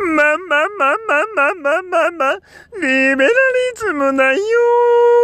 まあまあまあまあまあまあまあまあ、リベラリズムないよー。